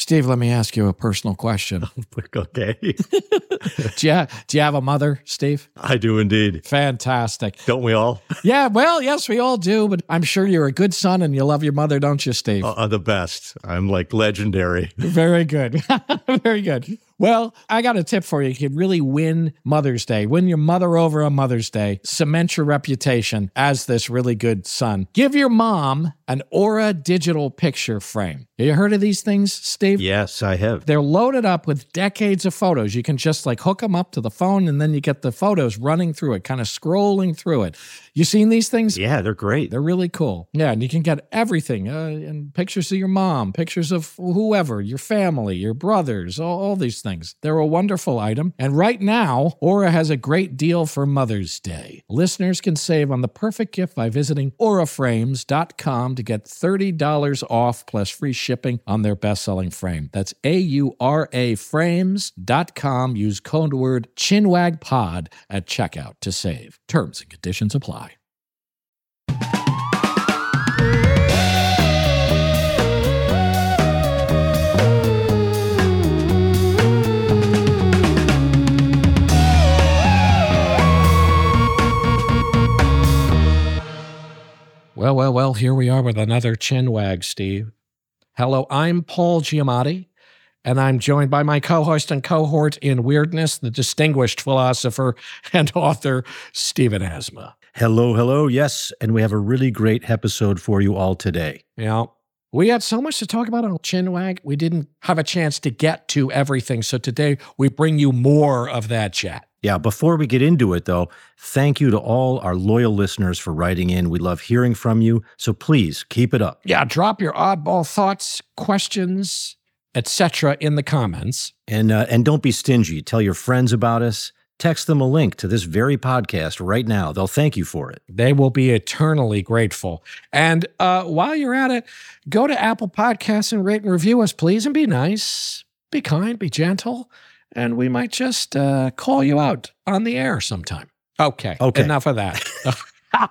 Steve, let me ask you a personal question. okay. do, you, do you have a mother, Steve? I do indeed. Fantastic. Don't we all? yeah, well, yes, we all do, but I'm sure you're a good son and you love your mother, don't you, Steve? Uh, the best. I'm like legendary. Very good. Very good. Well, I got a tip for you. You can really win Mother's Day, win your mother over on Mother's Day, cement your reputation as this really good son. Give your mom an Aura digital picture frame. Have you heard of these things, Steve? Yes, I have. They're loaded up with decades of photos. You can just like hook them up to the phone and then you get the photos running through it, kind of scrolling through it. You seen these things? Yeah, they're great. They're really cool. Yeah, and you can get everything uh, and pictures of your mom, pictures of whoever, your family, your brothers, all, all these things. They're a wonderful item. And right now, Aura has a great deal for Mother's Day. Listeners can save on the perfect gift by visiting auraframes.com to get $30 off plus free shipping on their best selling frame. That's A U R A frames.com. Use code word chinwagpod at checkout to save. Terms and conditions apply. Well, well, well, here we are with another chin wag, Steve. Hello, I'm Paul Giamatti, and I'm joined by my co host and cohort in weirdness, the distinguished philosopher and author, Stephen Asma. Hello, hello. Yes, and we have a really great episode for you all today. Yeah. We had so much to talk about on Chinwag, we didn't have a chance to get to everything. So today we bring you more of that chat. Yeah, before we get into it, though, thank you to all our loyal listeners for writing in. We love hearing from you, so please keep it up. Yeah, drop your oddball thoughts, questions, etc. in the comments. And uh, and don't be stingy. Tell your friends about us. Text them a link to this very podcast right now. They'll thank you for it. They will be eternally grateful. And uh, while you're at it, go to Apple Podcasts and rate and review us, please, and be nice, be kind, be gentle and we might just uh, call you out on the air sometime. Okay. Okay. Enough of that.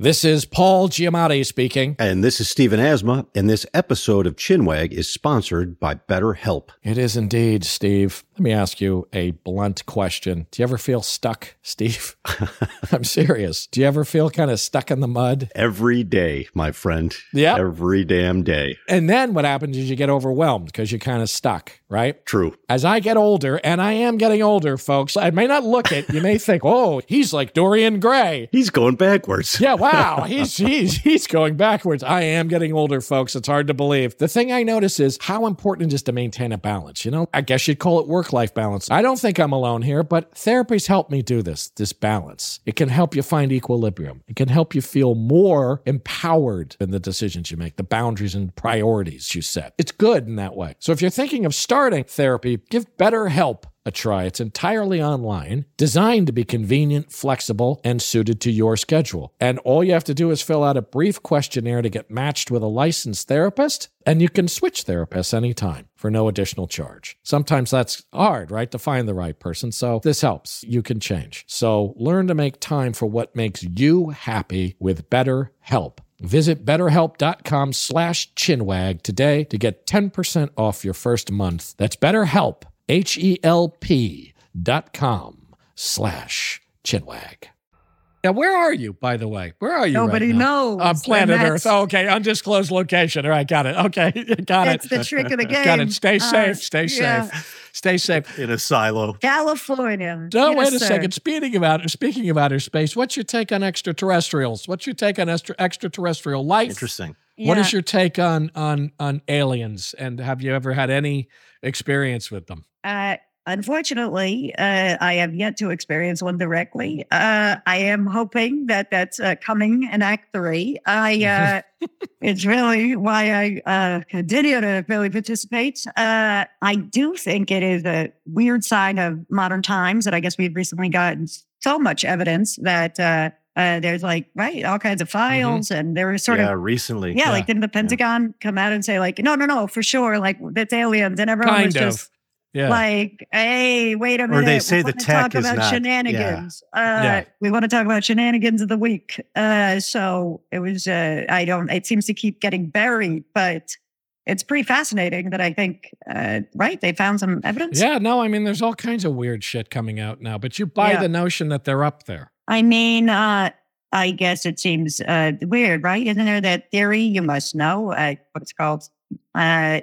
This is Paul Giamatti speaking. And this is Stephen Asma, and this episode of Chinwag is sponsored by BetterHelp. It is indeed, Steve. Let me ask you a blunt question. Do you ever feel stuck, Steve? I'm serious. Do you ever feel kind of stuck in the mud? Every day, my friend. Yeah. Every damn day. And then what happens is you get overwhelmed because you're kind of stuck, right? True. As I get older, and I am getting older, folks, I may not look it. You may think, oh, he's like Dorian Gray. He's going backwards. Yeah, wow. He's he's he's going backwards. I am getting older, folks. It's hard to believe. The thing I notice is how important it is to maintain a balance. You know, I guess you'd call it work life balance. I don't think I'm alone here, but therapy's helped me do this, this balance. It can help you find equilibrium. It can help you feel more empowered in the decisions you make, the boundaries and priorities you set. It's good in that way. So if you're thinking of starting therapy, give BetterHelp a try. It's entirely online, designed to be convenient, flexible, and suited to your schedule. And all you have to do is fill out a brief questionnaire to get matched with a licensed therapist, and you can switch therapists anytime for no additional charge. Sometimes that's hard, right, to find the right person. So this helps. You can change. So learn to make time for what makes you happy with better help. Visit betterhelp.com slash chinwag today to get 10% off your first month. That's betterhelp, H-E-L-P dot com slash chinwag. Now, where are you, by the way? Where are you? Nobody right now? knows. On planet Earth. Oh, okay, undisclosed location. All right, got it. Okay, got it. That's the trick of the game. Got it. Stay Uh, safe. Stay yeah. safe. Stay safe. In a silo. California. No, Yes, wait a sir. second. Speaking about outer, speaking of outer space, what's your take on extraterrestrials? What's your take on extra, extraterrestrial life? Interesting. What is your take on on on aliens? And have you ever had any experience with them? Uh, unfortunately, uh, I have yet to experience one directly. Uh, I am hoping that that's uh, coming in Act Three. I uh, it's really why I uh, continue to really participate. Uh, I do think it is a weird sign of modern times that I guess we've recently gotten so much evidence that. Uh, there's like right all kinds of files, and there was sort yeah, of recently. yeah, like didn't the Pentagon come out and say like no, no, no, for sure, like that's aliens, and everyone was of. just Yeah. like, hey, wait a minute. Or they we say the wanna tech talk is about not- shenanigans. Uh, Yeah. We want to talk about shenanigans of the week. Uh, so it was. Uh, I don't. It seems to keep getting buried, but it's pretty fascinating that I think. Uh, right, they found some evidence. yeah, no, I mean, there's all kinds of weird shit coming out now, but you buy Yeah. the notion that they're up there. I mean, uh, I guess it seems uh, weird, right? Isn't there that theory you must know? Uh, what it's called? Uh,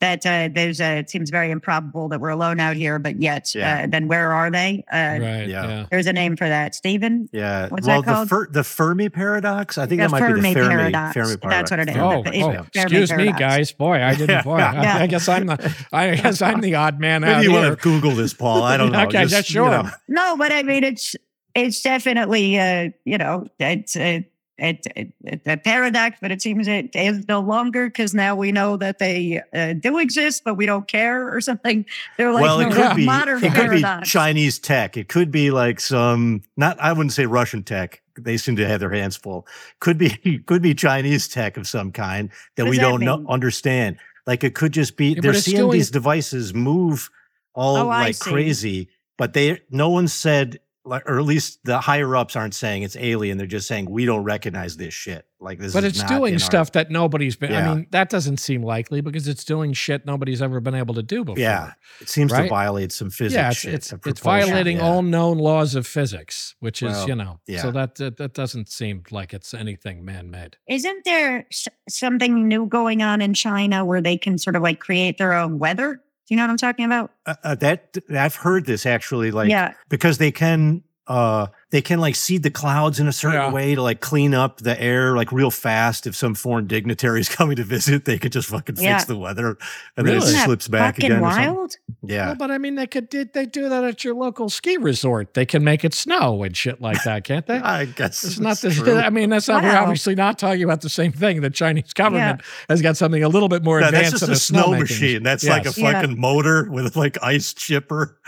that uh, there's a, it seems very improbable that we're alone out here, but yet, Yeah. uh, then where are they? Uh, right. yeah. Yeah. There's a name for that, Stephen. Yeah. What's well, that the called? Fer- the Fermi paradox. I think The that might be the Fermi Fermi paradox. That's what it is. Oh, The- oh, it's Fermi excuse me, guys. Boy, I didn't. Boy, I, Yeah. I guess I'm the. I guess I'm the odd man out Maybe you here. want to Google this, Paul. I don't know. Okay, Just, yeah, you sure. know. No, but I mean, it's it's definitely uh, you know it's it, it, it's a paradox, but it seems it is no longer because now we know that they uh, do exist, but we don't care or something. They're like well, no, it could be modern it could be. Chinese tech. It could be like some not. I wouldn't say Russian tech. They seem to have their hands full. Could be could be Chinese tech of some kind that we that don't know, understand. Like it could just be Yeah, they're seeing doing- these devices move all Oh, like crazy, but they no one said like or at least the higher ups aren't saying it's alien. They're just saying we don't recognize this shit. Like this But is it's not in doing our- stuff that nobody's been. Yeah. I mean, that doesn't seem likely because it's doing shit nobody's ever been able to do before. Yeah, it seems to violate some physics. yeah, it's shit, it's, it's violating Yeah. all known laws of physics, which is Well, you know. yeah. So that, that that doesn't seem like it's anything man-made. Isn't there s- something new going on in China where they can sort of like create their own weather? Do you know what I'm talking about? Uh, uh, that I've heard this actually, like yeah. because they can uh they can like seed the clouds in a certain Yeah. way to like clean up the air like real fast. If some foreign dignitary is coming to visit, they could just fucking Yeah. fix the weather and then Really? it Isn't that slips back again. wild? Yeah. Well, but I mean, they could did they do that at your local ski resort? They can make it snow and shit like that, can't they? I guess It's not that's the. true. I mean, that's not. We're obviously not talking about the same thing. The Chinese government has got something a little bit more No, advanced just than a snow snowmaking machine. That's like a Yes. Yeah. fucking motor with like ice chipper.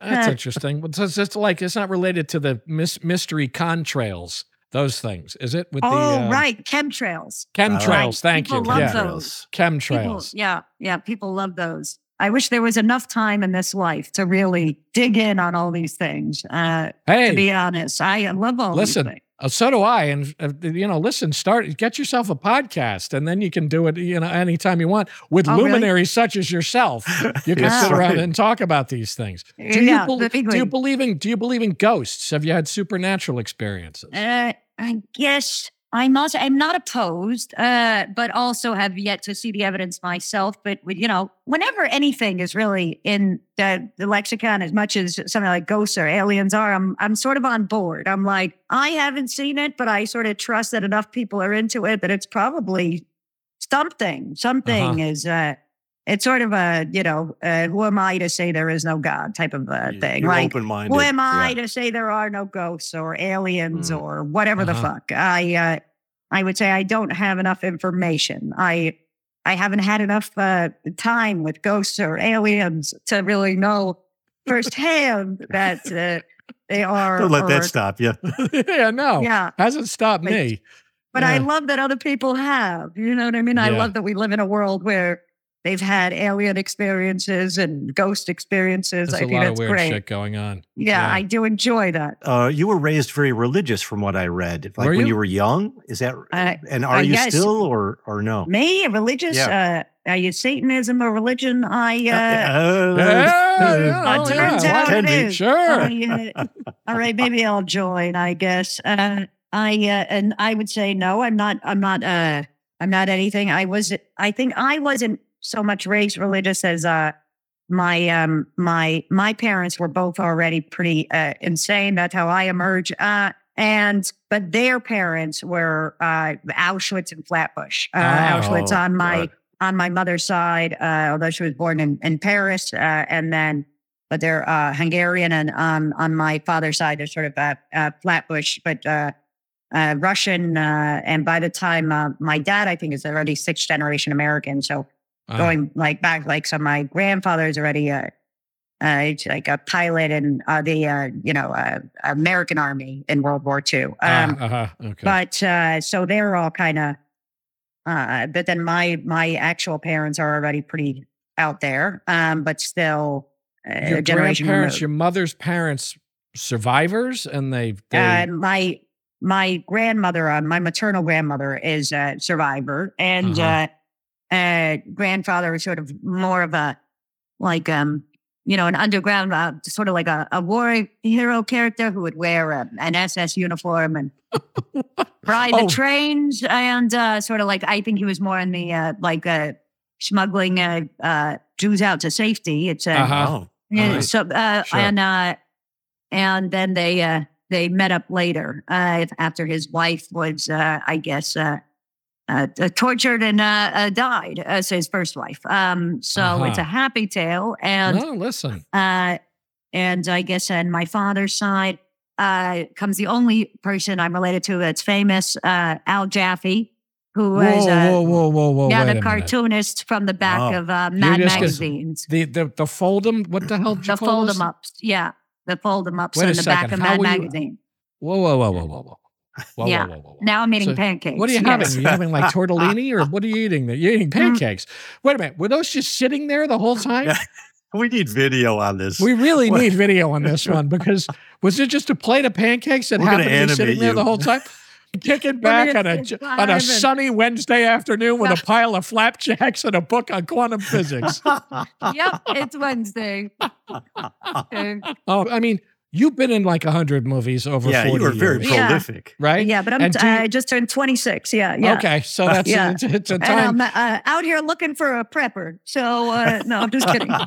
That's interesting. But it's just like it's not related to the mis- mystery contrails. Those things, is it? With Oh, the uh, right. Chemtrails. chemtrails. Right. Thank People you. love Yeah, those. People, chemtrails. yeah, yeah, people love those. I wish there was enough time in this life to really dig in on all these things. Uh, to be honest, I love all Listen, these things. Uh, so do I. And uh, you know, listen, start get yourself a podcast, and then you can do it. You know, anytime you want with Oh, really? luminaries such as yourself. You can Yeah. sit around and talk about these things. Do you, Yeah, that'd be do you believe in Do you believe in ghosts? Have you had supernatural experiences? Uh, I guess I'm not. I'm not opposed, uh, but also have yet to see the evidence myself. But you know, whenever anything is really in the, the lexicon, as much as something like ghosts or aliens are, I'm I'm sort of on board. I'm like, I haven't seen it, but I sort of trust that enough people are into it that it's probably something. Something is. Uh, it's sort of a, you know, uh, who am I to say there is no God type of uh, thing. You're like, open minded. who am I to say there are no ghosts or aliens Mm. or whatever the Uh-huh. fuck? I uh, I would say I don't have enough information. I I haven't had enough uh, time with ghosts or aliens to really know firsthand that uh, they are. Don't let or- that stop you. yeah, no, Yeah, hasn't stopped Like, me. but I love that other people have. You know what I mean? I Yeah. love that we live in a world where they've had alien experiences and ghost experiences. There's I a think lot that's of weird great. shit going on. Yeah, Yeah. I do enjoy that. Uh, you were raised very religious, from what I read. Like Were when you? you were young, is that? Uh, and are I you guess- still, or or no? Me, a religious? Uh, are you Satanism a religion? I, uh, Uh, Yeah, yeah, it turns yeah, out can be. Sure. I, uh, all right, maybe I'll join. I guess. Uh, I uh, and I would say no. I'm not. I'm not. Uh, I'm not anything. I was. I think I wasn't so much raised religious as uh, my um my my parents were both already pretty uh, insane. That's how I emerged. Uh, and but their parents were uh, Auschwitz and Flatbush. Uh, Oh, Auschwitz on my God. on my mother's side, uh, although she was born in, in Paris, uh, and then but they're uh, Hungarian, and um, on my father's side, they're sort of uh, uh, Flatbush, but uh, uh, Russian. Uh, and by the time uh, my dad, I think, is already sixth generation American. So Uh, going like back, like so, my grandfather is already a, uh, like a pilot in uh, the uh, you know uh, American Army in World War II. Um, uh, uh-huh, okay. but uh, so they're all kind of. Uh, but then my my actual parents are already pretty out there, um, but still uh, your grandparents, removed. your mother's parents, survivors, and they, they Uh, my my grandmother, uh, my maternal grandmother, is a survivor, and Uh-huh. Uh, grandfather was sort of more of a like um you know an underground uh, sort of like a, a war hero character who would wear a, an SS uniform and ride Oh. the trains and uh, sort of like I think he was more in the uh, like uh, smuggling uh, uh, Jews out to safety. It's uh, Uh-huh. Oh, yeah, Right. so uh, Sure. and uh, and then they uh, they met up later uh, after his wife was, uh, I guess, uh, uh, uh, tortured and uh, uh, died as his first wife. Um, so it's Uh-huh. a happy tale, and no, listen. uh, and I guess on my father's side uh, comes the only person I'm related to that's famous, uh, Al Jaffee, who Whoa, was uh, whoa, whoa, whoa, whoa! yeah the a minute. cartoonist from the back Oh. of uh, Mad magazines. The the the fold 'em. What the hell? Did you The fold them ups. Yeah. The fold them ups in the back of how Mad you- Magazine. Whoa, whoa, whoa, whoa, whoa, whoa! Whoa, Yeah. whoa, whoa, whoa, whoa. Now I'm eating So, pancakes. What are you yes. having? Are you having like tortellini or what are you eating? there? You're eating Mm-hmm. pancakes. Wait a minute. Were those just sitting there the whole time? Yeah. we need video on this. We really What- need video on this one because was it just a plate of pancakes that We're happened to be sitting animate there the whole time? Kicking back on a on a sunny Wednesday afternoon with a pile of flapjacks and a book on quantum physics. yep, it's Wednesday. Okay. Oh, I mean, you've been in like hundred movies over yeah, 40 you were very years, Yeah. prolific. right? Yeah, but I'm And you- I just turned 26. Yeah, yeah. Okay, so that's Yeah. it's, it's a And time. I'm uh, out here looking for a prepper. So uh, no, I'm just kidding.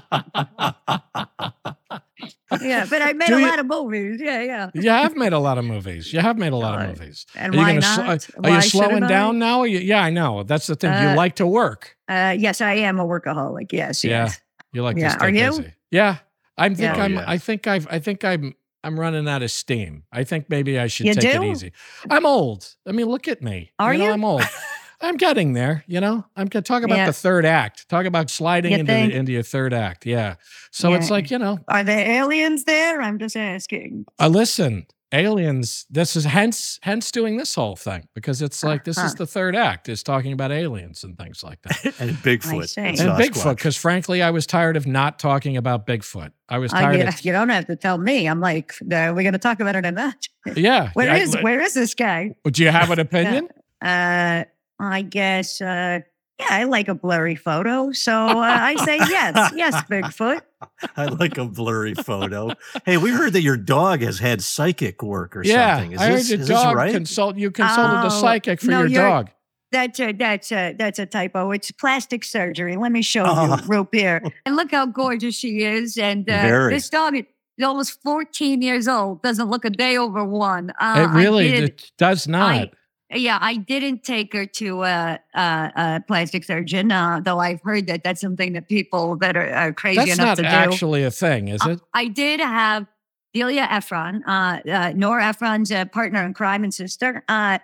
Yeah, but I made Do a you- lot of movies. Yeah, yeah. You have made a lot of movies. You have made a lot of Uh, movies. And Are you why gonna sl- not? are Why you shouldn't slowing I? down now? You, yeah, I know. That's the thing. you Uh, like to work. Uh, yes, I am a workaholic. Yes, Yeah. yes. You like yeah, to stay are you? busy. Yeah, I think Yeah. Oh, I'm. yeah. I think I've. I think I'm. I'm running out of steam. I think maybe I should You take do? it easy. I'm old. I mean, look at me. Are know, you? I'm old. I'm getting there. You know, I'm gonna talk about Yeah. the third act. Talk about sliding You into the, into your third act. Yeah. So it's like you know, Are there aliens there? I'm just asking. uh, listen, aliens. This is hence hence doing this whole thing because it's like this is Uh-huh. the third act is talking about aliens and things like that. and Bigfoot. and and Bigfoot, because frankly, I was tired of not talking about Bigfoot. I was tired get, of you don't have to tell me. I'm like, we're going to talk about it or not. yeah. Where I- is where is this guy? Do you have an opinion? Uh, I guess. Uh, yeah, I like a blurry photo, so uh, I say yes, yes, Bigfoot. I like a blurry photo. hey, we heard that your dog has had psychic work or yeah, something. Is I heard this, your is dog right? consult. You consulted Oh, a psychic for no, your dog. That's a that's a that's a typo. It's plastic surgery. Let me show Oh. you, root beer. And look how gorgeous she is. And uh, Very. this dog is almost 14 years old. Doesn't look a day over one. Uh, it really did- it does not. Yeah, I didn't take her to a, a, a plastic surgeon, uh, though I've heard that that's something that people that are, are crazy That's enough to do. That's not actually a thing, is Uh, it? I did have Delia Ephron, uh, uh, Nora Ephron's uh, partner in crime and sister, uh,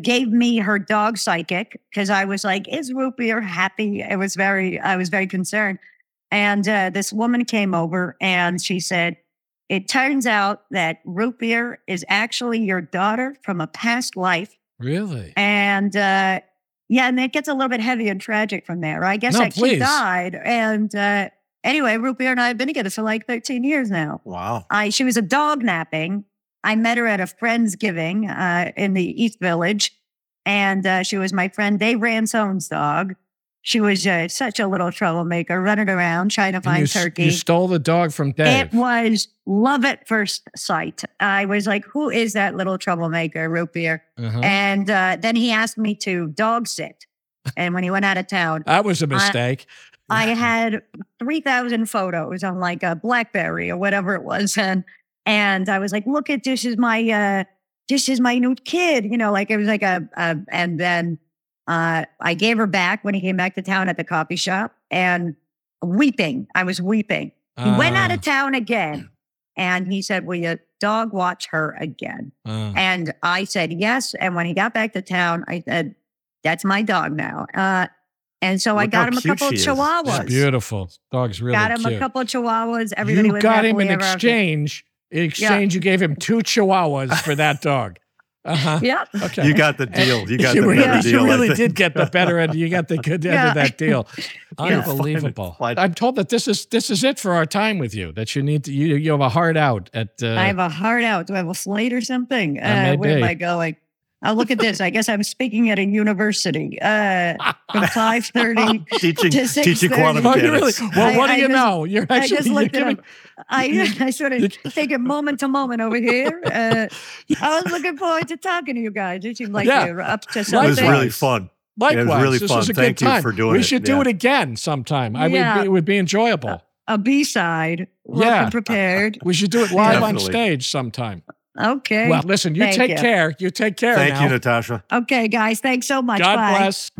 gave me her dog psychic because I was like, "Is Root Beer happy?" It was very, I was very concerned. And uh, this woman came over and she said, "It turns out that Root Beer is actually your daughter from a past life." Really? And uh, yeah, and it gets a little bit heavy and tragic from there. I guess No, that please. she died. And uh, anyway, Root Beer and I have been together for like 13 years now. Wow. I she was a dog napping. I met her at a friendsgiving uh, in the East Village, and uh, she was my friend Dave Ransone's dog. She was uh, such a little troublemaker, running around trying to find you, turkey. you stole the dog from Dave. It was love at first sight. I was like, "Who is that little troublemaker, Root Beer?" Uh-huh. And uh, then he asked me to dog sit. And when he went out of town, That was a mistake. I had 3,000 photos on like a Blackberry or whatever it was. And, and I was like, look at this is my, uh, this is my new kid, you know, like it was like a, a and then, uh, I gave her back when he came back to town at the coffee shop and weeping. I was weeping. He went out Uh, of town again. And he said, Will you dog watch her again? uh, And I said, Yes. And when he got back to town, I said, That's my dog now. Uh, and so I got him a couple of is. She's chihuahuas. beautiful. Dog's really got him cute. a couple of chihuahuas. Everybody you got him in ever after. exchange. In exchange, you gave him two chihuahuas for that dog. Uh huh. Yep. Okay. You got the deal. You got you the really, better you deal. I really did get the better end. You got the good end Yeah. of that deal. Unbelievable. Fine. I'm told that this is this is it for our time with you. That you need to you you have a heart out at. Uh, I have a heart out. Do I have a slate or something? Uh, where am. I going? Oh, look at this. I guess I'm speaking at a university. Uh, from 5.30 teaching to teaching 6:30. quantum Oh, really? mechanics. Well, I- what do I you just- know? You're I actually just you're looked it giving- up. I, I sort of take it moment to moment over here. Uh, I was looking forward to talking to you guys. It seemed like Yeah. you're up to something. It was really fun. Likewise, it was really this fun. was a Thank good you time. for doing we it. We should do Yeah. it again sometime. I Yeah. would be, it would be enjoyable. a B-side. Yeah. prepared. We should do it live on stage sometime. Okay. Well, listen, you Thank take you. care. You take care. Thank now. you, Natasha. okay, guys. Thanks so much. God Bye. bless.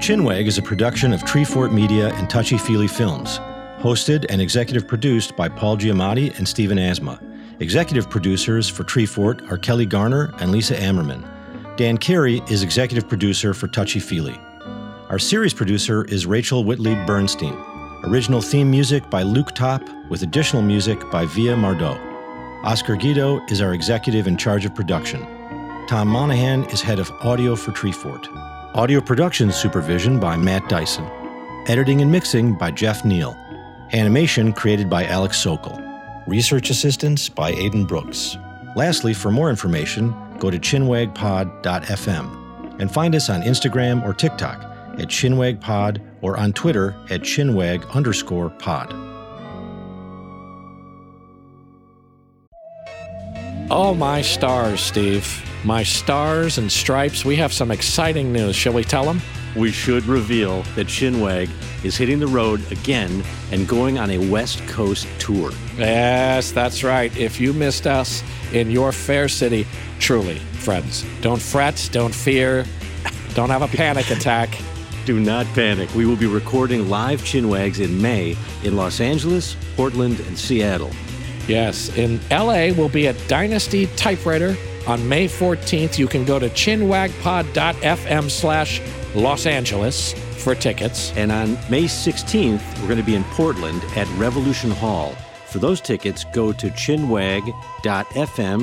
Chinwag is a production of Treefort Media and Touchy Feely Films, hosted and executive produced by Paul Giamatti and Stephen Asma. Executive producers for Treefort are Kelly Garner and Lisa Ammerman. Dan Carey is executive producer for Touchy Feely. Our series producer is Rachel Whitley Bernstein. Original theme music by Luke Top, with additional music by Via Mardot. Oscar Guido is our executive in charge of production. Tom Monahan is head of audio for Treefort. Audio production supervision by Matt Dyson. Editing and mixing by Jeff Neal. Animation created by Alex Sokol. Research assistance by Aidan Brooks. Lastly, for more information, go to chinwagpod.fm and find us on Instagram or TikTok at chinwagpod or on Twitter at chinwag underscore pod. Oh, my stars, Steve. My stars and stripes. We have some exciting news. Shall we tell them? we should reveal that Chinwag is hitting the road again and going on a West Coast tour. Yes, that's right. If you missed us in your fair city, truly, friends, don't fret, don't fear, don't have a panic attack. Do not panic. We will be recording live Chinwags in May in Los Angeles, Portland, and Seattle. Yes, in LA, we'll be at Dynasty Typewriter on May 14th. You can go to chinwagpod.fm slash Los Angeles for tickets. And on May 16th, we're going to be in Portland at Revolution Hall. For those tickets, go to chinwag.fm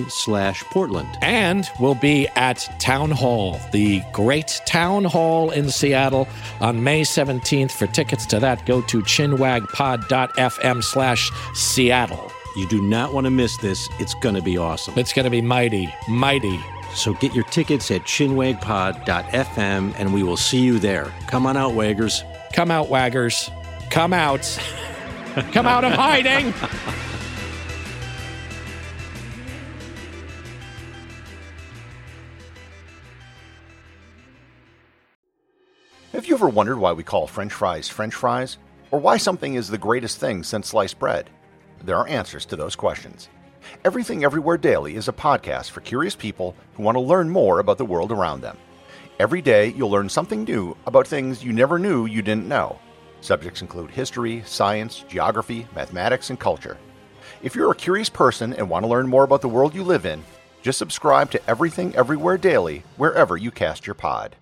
slash Portland. And we'll be at Town Hall, the great Town Hall in Seattle on May 17th. For tickets to that, go to chinwagpod.fm slash Seattle. You do not want to miss this. It's going to be awesome. It's going to be mighty, mighty. So get your tickets at chinwagpod.fm and we will see you there. Come on out, Waggers. Come out, waggers. Come out. Come out of hiding. Have you ever wondered why we call French fries French fries? Or why something is the greatest thing since sliced bread? There are answers to those questions. Everything Everywhere Daily is a podcast for curious people who want to learn more about the world around them. Every day, you'll learn something new about things you never knew you didn't know. Subjects include history, science, geography, mathematics, and culture. If you're a curious person and want to learn more about the world you live in, just subscribe to Everything Everywhere Daily wherever you cast your pod.